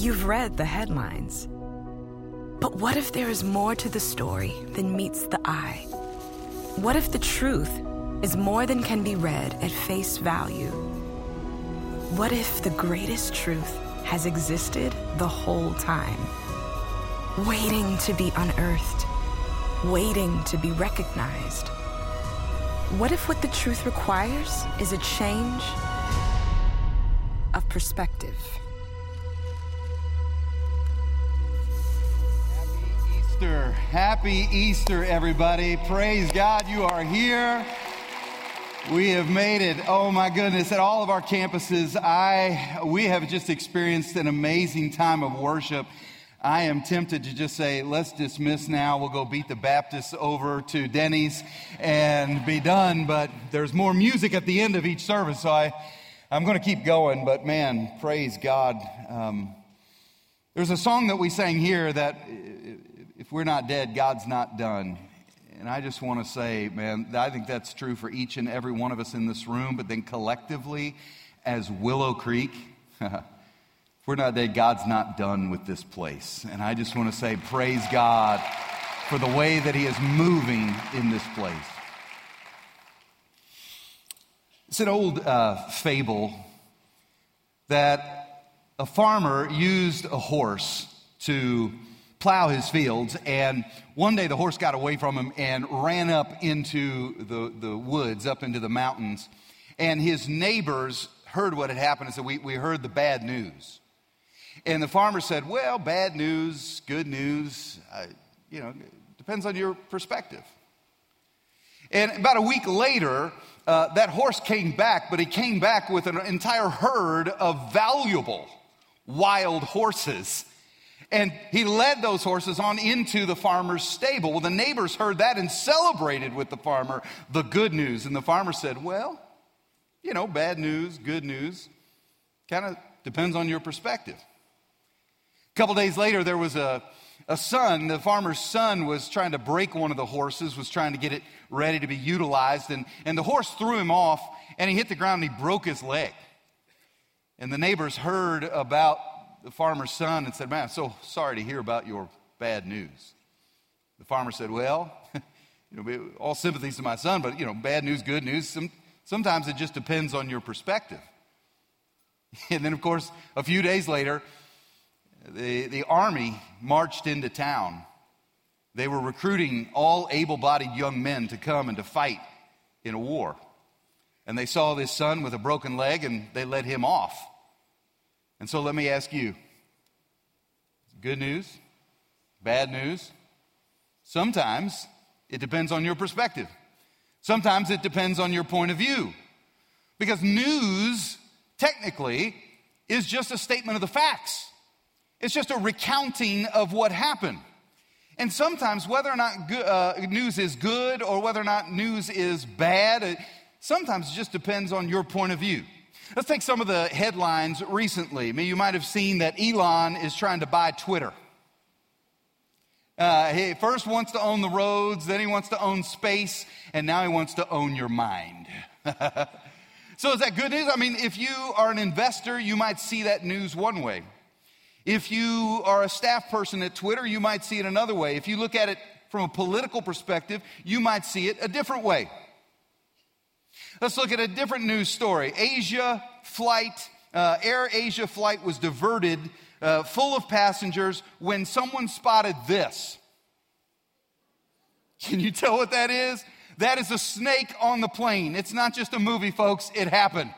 You've read the headlines. But what if there is more to the story than meets the eye? What if the truth is more than can be read at face value? What if the greatest truth has existed the whole time? Waiting to be unearthed, waiting to be recognized. What if what the truth requires is a change of perspective? Easter. Happy Easter, everybody. Praise God, you are here. We have made it. Oh my goodness. At all of our campuses, I, we have just experienced an amazing time of worship. I am tempted to just say, let's dismiss now. We'll go beat the Baptists over to Denny's and be done. But there's more music at the end of each service. So I, I'm going to keep going. But man, praise God. Um, there's a song that we sang here that if we're not dead, God's not done. And I just want to say, man, I think that's true for each and every one of us in this room, but then collectively as Willow Creek, if we're not dead, God's not done with this place. And I just want to say, praise God for the way that He is moving in this place. It's an old uh, fable that a farmer used a horse to plow his fields. And one day the horse got away from him and ran up into the, the woods, up into the mountains. And his neighbors heard what had happened and said, we, we heard the bad news. And the farmer said, Well, bad news, good news, uh, you know, depends on your perspective. And about a week later, uh, that horse came back, but he came back with an entire herd of valuable wild horses and he led those horses on into the farmer's stable. Well, the neighbors heard that and celebrated with the farmer the good news. And the farmer said, Well, you know, bad news, good news, kind of depends on your perspective. A couple days later, there was a, a son, the farmer's son was trying to break one of the horses, was trying to get it ready to be utilized, and, and the horse threw him off, and he hit the ground and he broke his leg. And the neighbors heard about the farmer's son and said, Man, I'm so sorry to hear about your bad news. The farmer said, Well, you know, all sympathies to my son, but, you know, bad news, good news, some, sometimes it just depends on your perspective. And then, of course, a few days later, the, the army marched into town. They were recruiting all able bodied young men to come and to fight in a war. And they saw this son with a broken leg and they let him off. And so let me ask you good news, bad news. Sometimes it depends on your perspective. Sometimes it depends on your point of view. Because news, technically, is just a statement of the facts, it's just a recounting of what happened. And sometimes, whether or not go- uh, news is good or whether or not news is bad, it, sometimes it just depends on your point of view. Let's take some of the headlines recently. I mean, you might have seen that Elon is trying to buy Twitter. Uh, he first wants to own the roads, then he wants to own space, and now he wants to own your mind. so, is that good news? I mean, if you are an investor, you might see that news one way. If you are a staff person at Twitter, you might see it another way. If you look at it from a political perspective, you might see it a different way. Let's look at a different news story. Asia flight, uh, Air Asia flight was diverted uh, full of passengers when someone spotted this. Can you tell what that is? That is a snake on the plane. It's not just a movie, folks, it happened.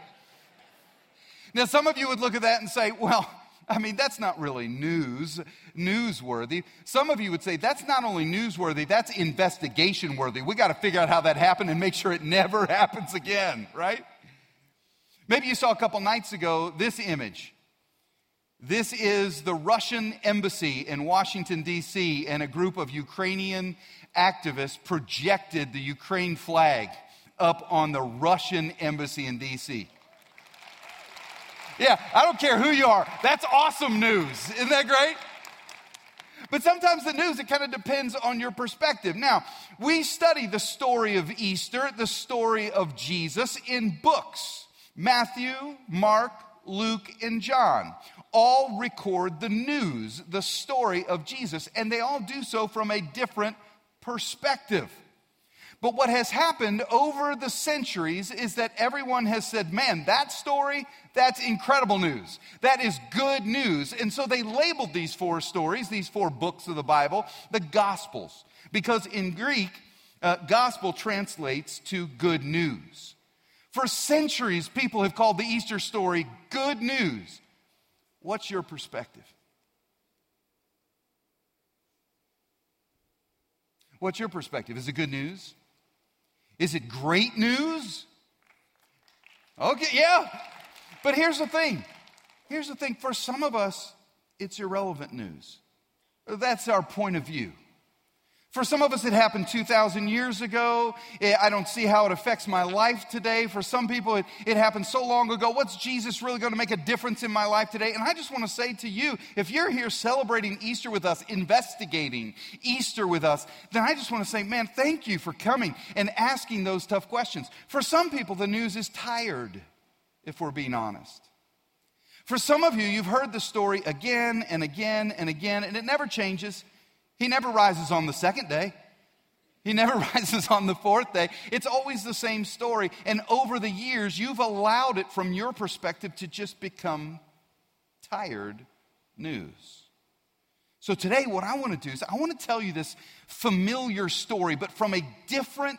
Now, some of you would look at that and say, well, I mean, that's not really news, newsworthy. Some of you would say that's not only newsworthy, that's investigation worthy. We got to figure out how that happened and make sure it never happens again, right? Maybe you saw a couple nights ago this image. This is the Russian embassy in Washington, D.C., and a group of Ukrainian activists projected the Ukraine flag up on the Russian embassy in D.C. Yeah, I don't care who you are. That's awesome news. Isn't that great? But sometimes the news, it kind of depends on your perspective. Now, we study the story of Easter, the story of Jesus in books Matthew, Mark, Luke, and John. All record the news, the story of Jesus, and they all do so from a different perspective. But what has happened over the centuries is that everyone has said, man, that story, that's incredible news. That is good news. And so they labeled these four stories, these four books of the Bible, the Gospels. Because in Greek, uh, gospel translates to good news. For centuries, people have called the Easter story good news. What's your perspective? What's your perspective? Is it good news? Is it great news? Okay, yeah. But here's the thing. Here's the thing. For some of us, it's irrelevant news. That's our point of view. For some of us, it happened 2,000 years ago. I don't see how it affects my life today. For some people, it, it happened so long ago. What's Jesus really going to make a difference in my life today? And I just want to say to you if you're here celebrating Easter with us, investigating Easter with us, then I just want to say, man, thank you for coming and asking those tough questions. For some people, the news is tired, if we're being honest. For some of you, you've heard the story again and again and again, and it never changes. He never rises on the second day. He never rises on the fourth day. It's always the same story. And over the years, you've allowed it from your perspective to just become tired news. So today, what I want to do is I want to tell you this familiar story, but from a different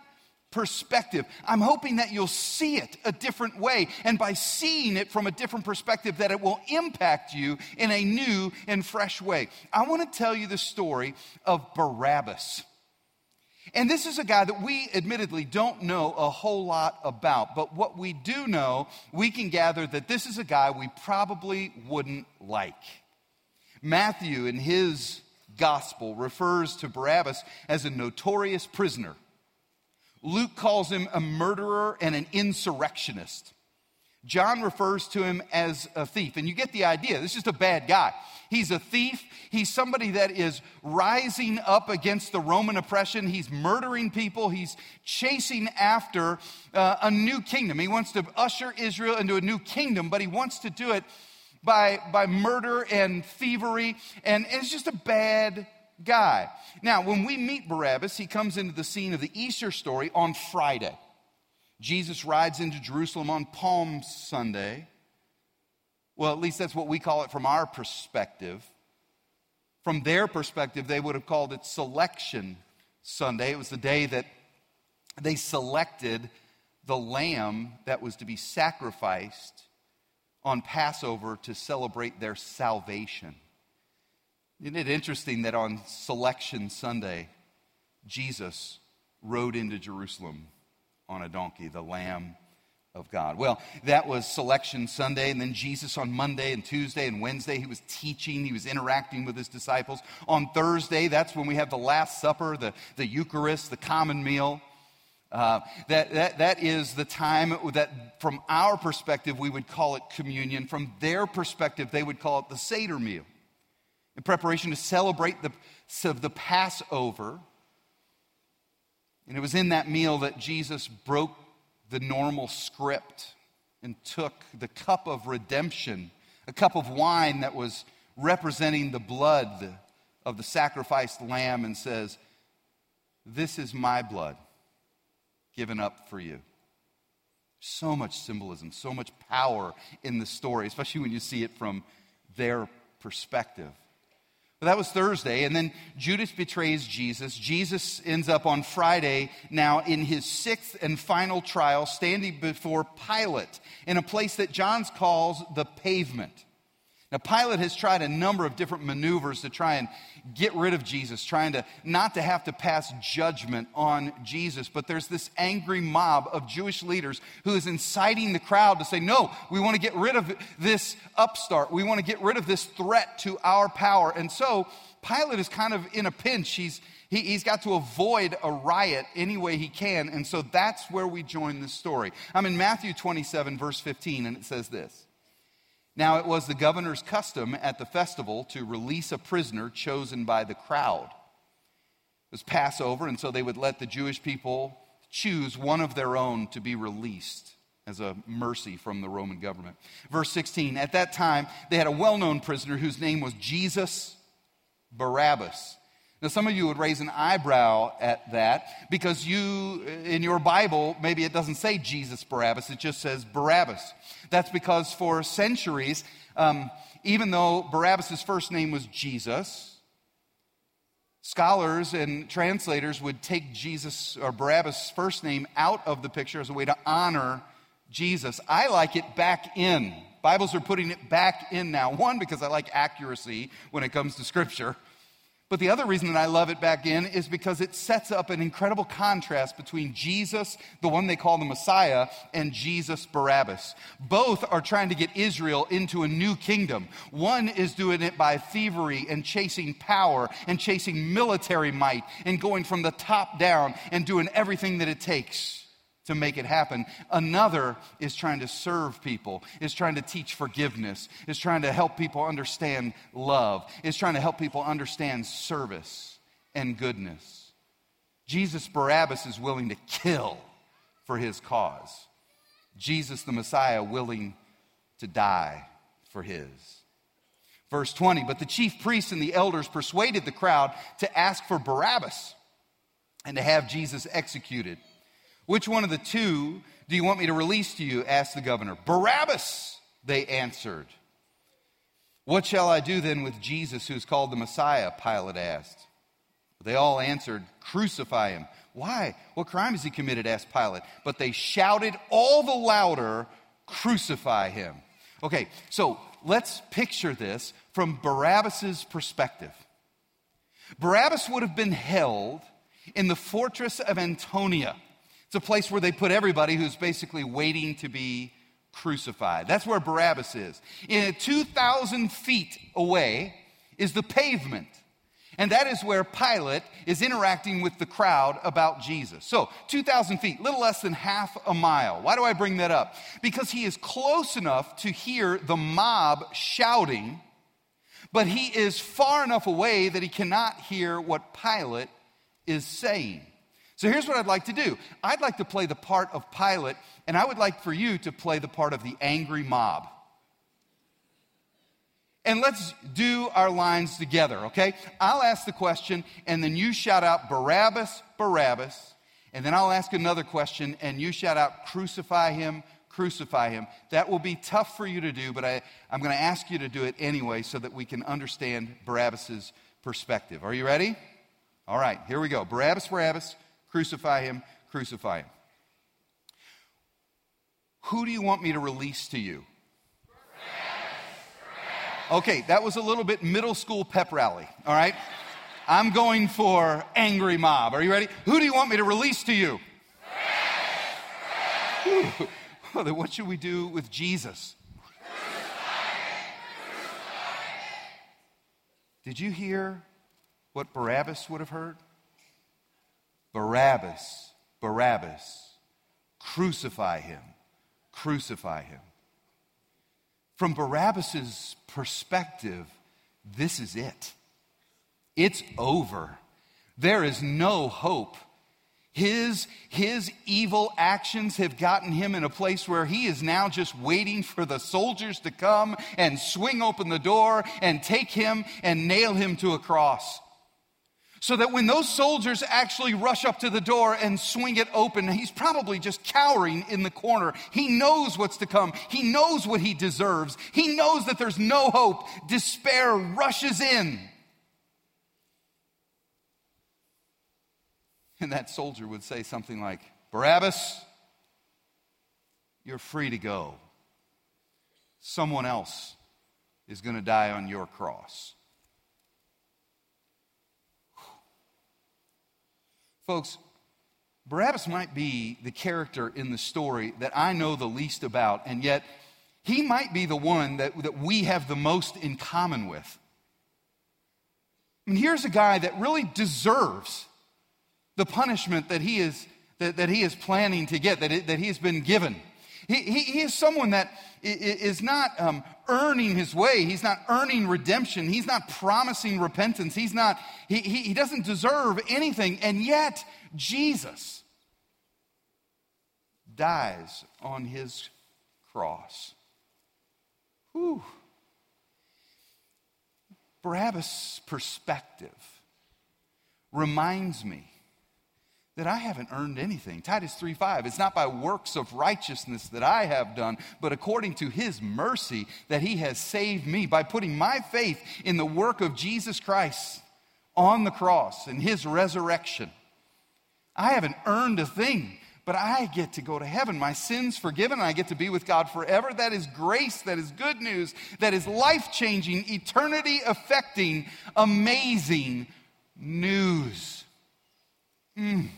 perspective. I'm hoping that you'll see it a different way. And by seeing it from a different perspective, that it will impact you in a new and fresh way. I want to tell you the story of Barabbas. And this is a guy that we admittedly don't know a whole lot about. But what we do know, we can gather that this is a guy we probably wouldn't like. Matthew, in his gospel, refers to Barabbas as a notorious prisoner Luke calls him a murderer and an insurrectionist. John refers to him as a thief. And you get the idea. This is just a bad guy. He's a thief. He's somebody that is rising up against the Roman oppression. He's murdering people. He's chasing after uh, a new kingdom. He wants to usher Israel into a new kingdom, but he wants to do it by, by murder and thievery. And it's just a bad guy. Now, when we meet Barabbas, he comes into the scene of the Easter story on Friday. Jesus rides into Jerusalem on Palm Sunday. Well, at least that's what we call it from our perspective. From their perspective, they would have called it Selection Sunday. It was the day that they selected the lamb that was to be sacrificed on Passover to celebrate their salvation. Isn't it interesting that on Selection Sunday, Jesus rode into Jerusalem on a donkey, the Lamb of God? Well, that was Selection Sunday, and then Jesus on Monday and Tuesday and Wednesday, he was teaching, he was interacting with his disciples. On Thursday, that's when we have the Last Supper, the, the Eucharist, the common meal. Uh, that, that, that is the time that, from our perspective, we would call it communion. From their perspective, they would call it the Seder meal in preparation to celebrate the, the Passover. And it was in that meal that Jesus broke the normal script and took the cup of redemption, a cup of wine that was representing the blood of the sacrificed lamb, and says, This is my blood given up for you. So much symbolism, so much power in the story, especially when you see it from their perspective. But that was Thursday. And then Judas betrays Jesus. Jesus ends up on Friday now in his sixth and final trial, standing before Pilate in a place that John's calls the pavement. Now, Pilate has tried a number of different maneuvers to try and get rid of Jesus, trying to not to have to pass judgment on Jesus. But there's this angry mob of Jewish leaders who is inciting the crowd to say, No, we want to get rid of this upstart. We want to get rid of this threat to our power. And so Pilate is kind of in a pinch. He's, he, he's got to avoid a riot any way he can. And so that's where we join the story. I'm in Matthew 27, verse 15, and it says this. Now, it was the governor's custom at the festival to release a prisoner chosen by the crowd. It was Passover, and so they would let the Jewish people choose one of their own to be released as a mercy from the Roman government. Verse 16 At that time, they had a well known prisoner whose name was Jesus Barabbas. Now, some of you would raise an eyebrow at that because you, in your Bible, maybe it doesn't say Jesus Barabbas, it just says Barabbas. That's because for centuries, um, even though Barabbas' first name was Jesus, scholars and translators would take Jesus or Barabbas' first name out of the picture as a way to honor Jesus. I like it back in. Bibles are putting it back in now. One, because I like accuracy when it comes to Scripture. But the other reason that I love it back in is because it sets up an incredible contrast between Jesus, the one they call the Messiah, and Jesus Barabbas. Both are trying to get Israel into a new kingdom. One is doing it by thievery and chasing power and chasing military might and going from the top down and doing everything that it takes to make it happen. Another is trying to serve people, is trying to teach forgiveness, is trying to help people understand love, is trying to help people understand service and goodness. Jesus Barabbas is willing to kill for his cause. Jesus the Messiah willing to die for his. Verse 20, but the chief priests and the elders persuaded the crowd to ask for Barabbas and to have Jesus executed. Which one of the two do you want me to release to you? asked the governor. Barabbas, they answered. What shall I do then with Jesus, who's called the Messiah? Pilate asked. They all answered, Crucify him. Why? What crime has he committed? asked Pilate. But they shouted all the louder, Crucify him. Okay, so let's picture this from Barabbas' perspective. Barabbas would have been held in the fortress of Antonia. It's a place where they put everybody who's basically waiting to be crucified. That's where Barabbas is. In 2,000 feet away is the pavement. And that is where Pilate is interacting with the crowd about Jesus. So, 2,000 feet, little less than half a mile. Why do I bring that up? Because he is close enough to hear the mob shouting, but he is far enough away that he cannot hear what Pilate is saying. So here's what I'd like to do I'd like to play the part of Pilate, and I would like for you to play the part of the angry mob. And let's do our lines together, okay? I'll ask the question, and then you shout out Barabbas, Barabbas. And then I'll ask another question, and you shout out Crucify him, crucify him. That will be tough for you to do, but I, I'm going to ask you to do it anyway so that we can understand Barabbas's perspective. Are you ready? All right, here we go. Barabbas, Barabbas, Crucify him, crucify him. Who do you want me to release to you? Okay, that was a little bit middle school pep rally, all right? I'm going for angry mob. Are you ready? Who do you want me to release to you? What should we do with Jesus? Did you hear what Barabbas would have heard? Barabbas, Barabbas, crucify him, crucify him. From Barabbas's perspective, this is it. It's over. There is no hope. His, his evil actions have gotten him in a place where he is now just waiting for the soldiers to come and swing open the door and take him and nail him to a cross so that when those soldiers actually rush up to the door and swing it open, he's probably just cowering in the corner. He knows what's to come. He knows what he deserves. He knows that there's no hope. Despair rushes in. And that soldier would say something like, Barabbas, you're free to go. Someone else is going to die on your cross. Folks, Barabbas might be the character in the story that I know the least about, and yet he might be the one that, that we have the most in common with. Mean, here's a guy that really deserves the punishment that he is, that, that he is planning to get, that, it, that he has been given. He, he, he is someone that is not um, earning his way. He's not earning redemption. He's not promising repentance. He's not, he, he, he doesn't deserve anything. And yet, Jesus, dies on his cross. Whew. Barabbas' perspective reminds me that I haven't earned anything. Titus 3:5 It's not by works of righteousness that I have done, but according to his mercy that he has saved me by putting my faith in the work of Jesus Christ on the cross and his resurrection. I haven't earned a thing, but I get to go to heaven. My sins forgiven, and I get to be with God forever. That is grace, that is good news, that is life changing, eternity affecting, amazing news. Mm.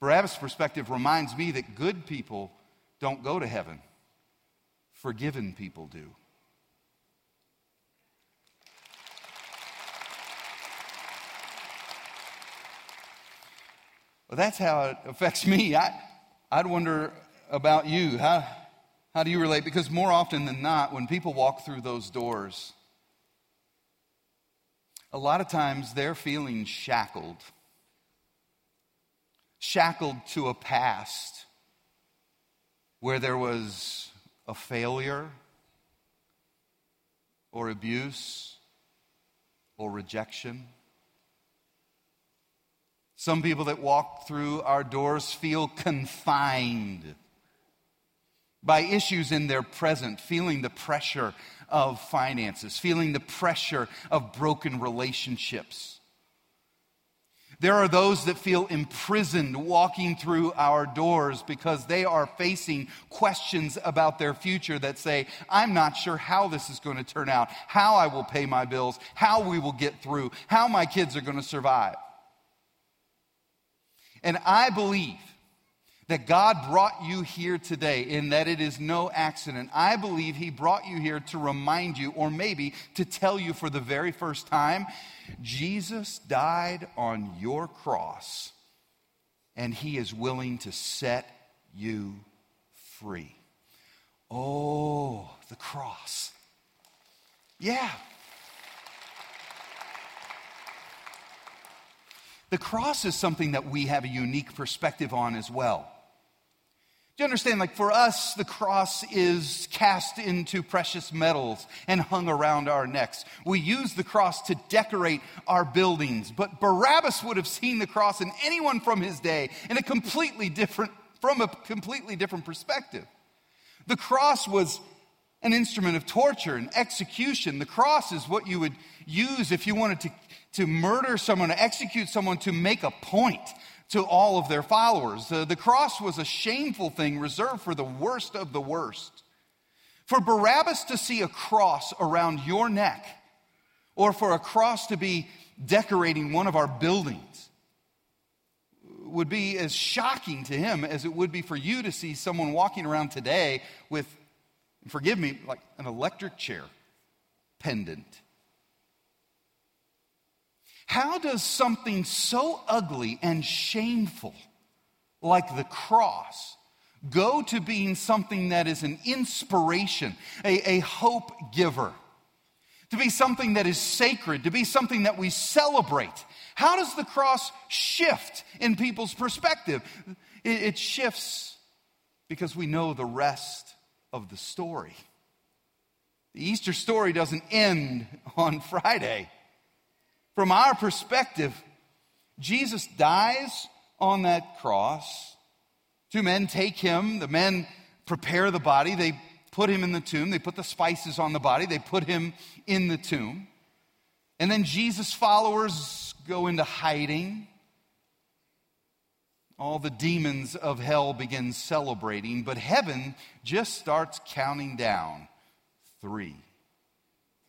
Barabbas' perspective reminds me that good people don't go to heaven, forgiven people do. Well, that's how it affects me. I, I'd wonder about you. How, how do you relate? Because more often than not, when people walk through those doors, a lot of times they're feeling shackled. Shackled to a past where there was a failure or abuse or rejection some people that walk through our doors feel confined by issues in their present, feeling the pressure of finances, feeling the pressure of broken relationships. There are those that feel imprisoned walking through our doors because they are facing questions about their future that say, I'm not sure how this is going to turn out, how I will pay my bills, how we will get through, how my kids are going to survive. And I believe that God brought you here today in that it is no accident. I believe He brought you here to remind you, or maybe to tell you for the very first time, Jesus died on your cross and He is willing to set you free. Oh, the cross. Yeah. The cross is something that we have a unique perspective on as well. Do you understand? Like for us, the cross is cast into precious metals and hung around our necks. We use the cross to decorate our buildings, but Barabbas would have seen the cross and anyone from his day in a completely different, from a completely different perspective. The cross was an instrument of torture and execution. The cross is what you would use if you wanted to to murder someone, to execute someone, to make a point to all of their followers. Uh, the cross was a shameful thing reserved for the worst of the worst. For Barabbas to see a cross around your neck, or for a cross to be decorating one of our buildings, would be as shocking to him as it would be for you to see someone walking around today with, forgive me, like an electric chair pendant how does something so ugly and shameful like the cross go to being something that is an inspiration, a, a hope giver, to be something that is sacred, to be something that we celebrate? How does the cross shift in people's perspective? It, it shifts because we know the rest of the story. The Easter story doesn't end on Friday. From our perspective, Jesus dies on that cross. Two men take him. The men prepare the body. They put him in the tomb. They put the spices on the body. They put him in the tomb. And then Jesus' followers go into hiding. All the demons of hell begin celebrating, but heaven just starts counting down three,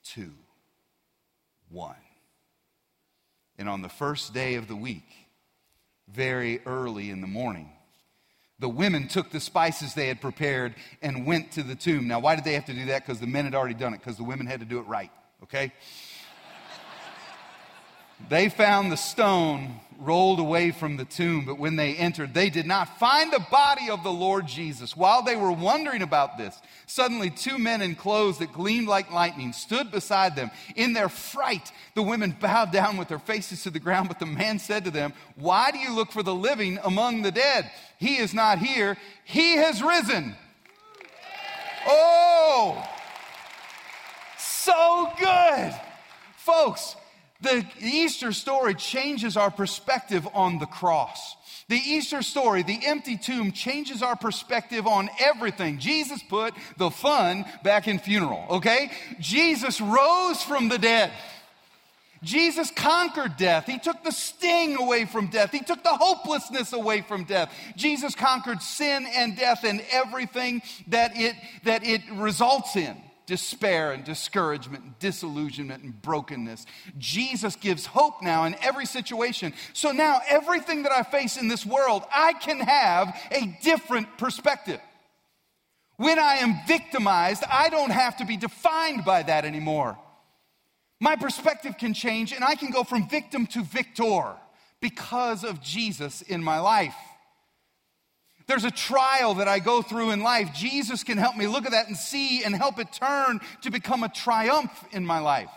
two, one. And on the first day of the week, very early in the morning, the women took the spices they had prepared and went to the tomb. Now, why did they have to do that? Because the men had already done it, because the women had to do it right, okay? they found the stone rolled away from the tomb, but when they entered, they did not find the body of the Lord Jesus. While they were wondering about this, suddenly two men in clothes that gleamed like lightning stood beside them. In their fright, the women bowed down with their faces to the ground, but the man said to them, Why do you look for the living among the dead? He is not here, he has risen. Oh, so good. Folks, the Easter story changes our perspective on the cross. The Easter story, the empty tomb, changes our perspective on everything. Jesus put the fun back in funeral, okay? Jesus rose from the dead. Jesus conquered death. He took the sting away from death. He took the hopelessness away from death. Jesus conquered sin and death and everything that it, that it results in despair and discouragement and disillusionment and brokenness. Jesus gives hope now in every situation. So now, everything that I face in this world, I can have a different perspective. When I am victimized, I don't have to be defined by that anymore. My perspective can change, and I can go from victim to victor because of Jesus in my life there's a trial that I go through in life, Jesus can help me look at that and see and help it turn to become a triumph in my life.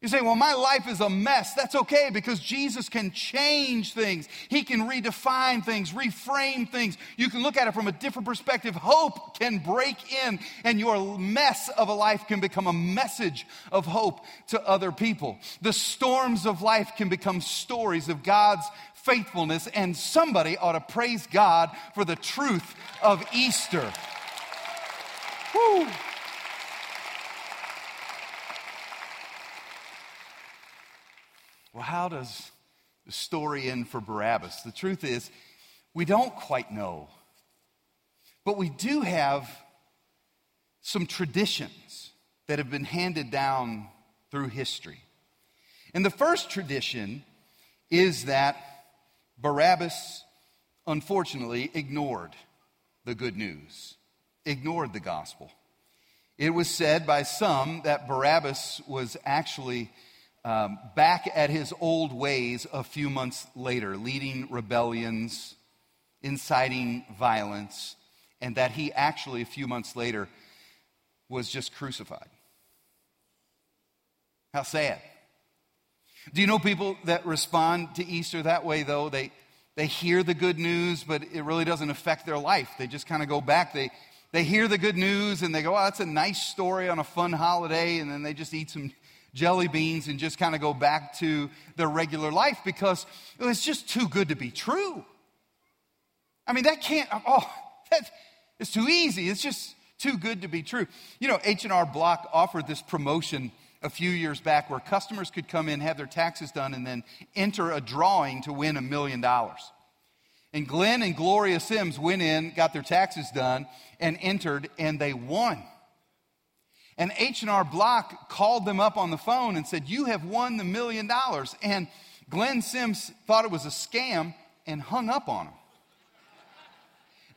You say, well, my life is a mess. That's okay because Jesus can change things. He can redefine things, reframe things. You can look at it from a different perspective. Hope can break in, and your mess of a life can become a message of hope to other people. The storms of life can become stories of God's faithfulness, and somebody ought to praise God for the truth of Easter. Woo. Well, how does the story end for Barabbas? The truth is, we don't quite know. But we do have some traditions that have been handed down through history. And the first tradition is that Barabbas, unfortunately, ignored the good news, ignored the gospel. It was said by some that Barabbas was actually um, back at his old ways a few months later, leading rebellions, inciting violence, and that he actually, a few months later, was just crucified. How sad. Do you know people that respond to Easter that way, though? They, they hear the good news, but it really doesn't affect their life. They just kind of go back. They, they hear the good news and they go, oh, that's a nice story on a fun holiday. And then they just eat some jelly beans and just kind of go back to their regular life because it's just too good to be true. I mean, that can't, oh, that, it's too easy. It's just too good to be true. You know, H&R Block offered this promotion a few years back where customers could come in, have their taxes done, and then enter a drawing to win a million dollars. And Glenn and Gloria Sims went in, got their taxes done, and entered, and they won. And H&R Block called them up on the phone and said, "You have won the million dollars." And Glenn Sims thought it was a scam and hung up on them.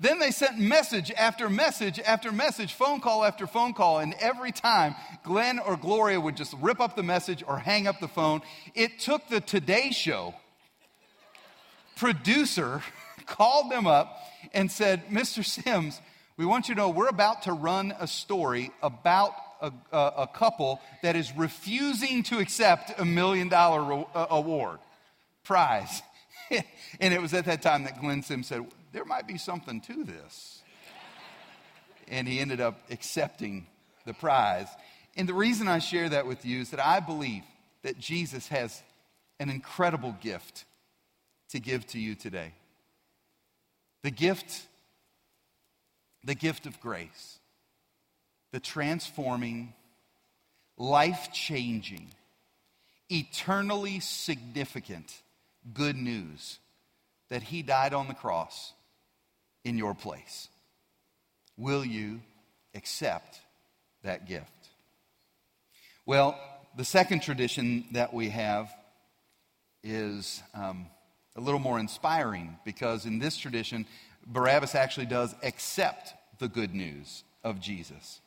Then they sent message after message after message, phone call after phone call, and every time Glenn or Gloria would just rip up the message or hang up the phone. It took the Today Show producer, called them up, and said, Mr. Sims, we want you to know we're about to run a story about a, a, couple that is refusing to accept a million dollar award prize. and it was at that time that Glenn Sims said, there might be something to this. and he ended up accepting the prize. And the reason I share that with you is that I believe that Jesus has an incredible gift to give to you today. The gift, the gift of grace, the transforming, life changing, eternally significant good news that He died on the cross in your place. Will you accept that gift? Well, the second tradition that we have is um, a little more inspiring because in this tradition, Barabbas actually does accept the good news of Jesus.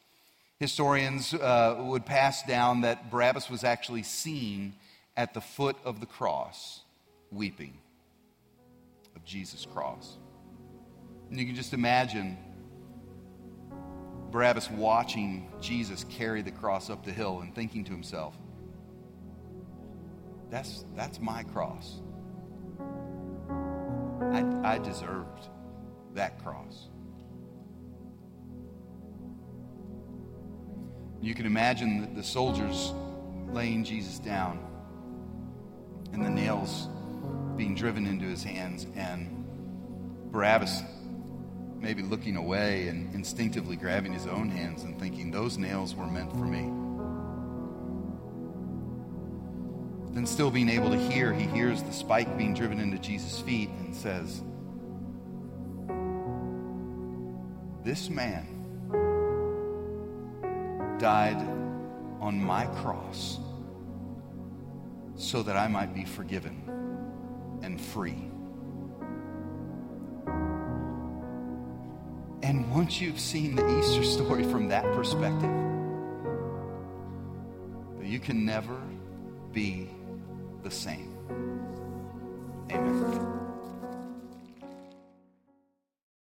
Historians uh, would pass down that Barabbas was actually seen at the foot of the cross weeping of Jesus' cross. And you can just imagine Barabbas watching Jesus carry the cross up the hill and thinking to himself, that's, that's my cross. I, I deserved that cross. You can imagine the, soldiers laying Jesus down and the nails being driven into his hands, and Barabbas maybe looking away and instinctively grabbing his own hands and thinking, those nails were meant for me. Then, still being able to hear, he hears the spike being driven into Jesus' feet and says, This man died on my cross so that I might be forgiven and free. And once you've seen the Easter story from that perspective, you can never be the same. Amen.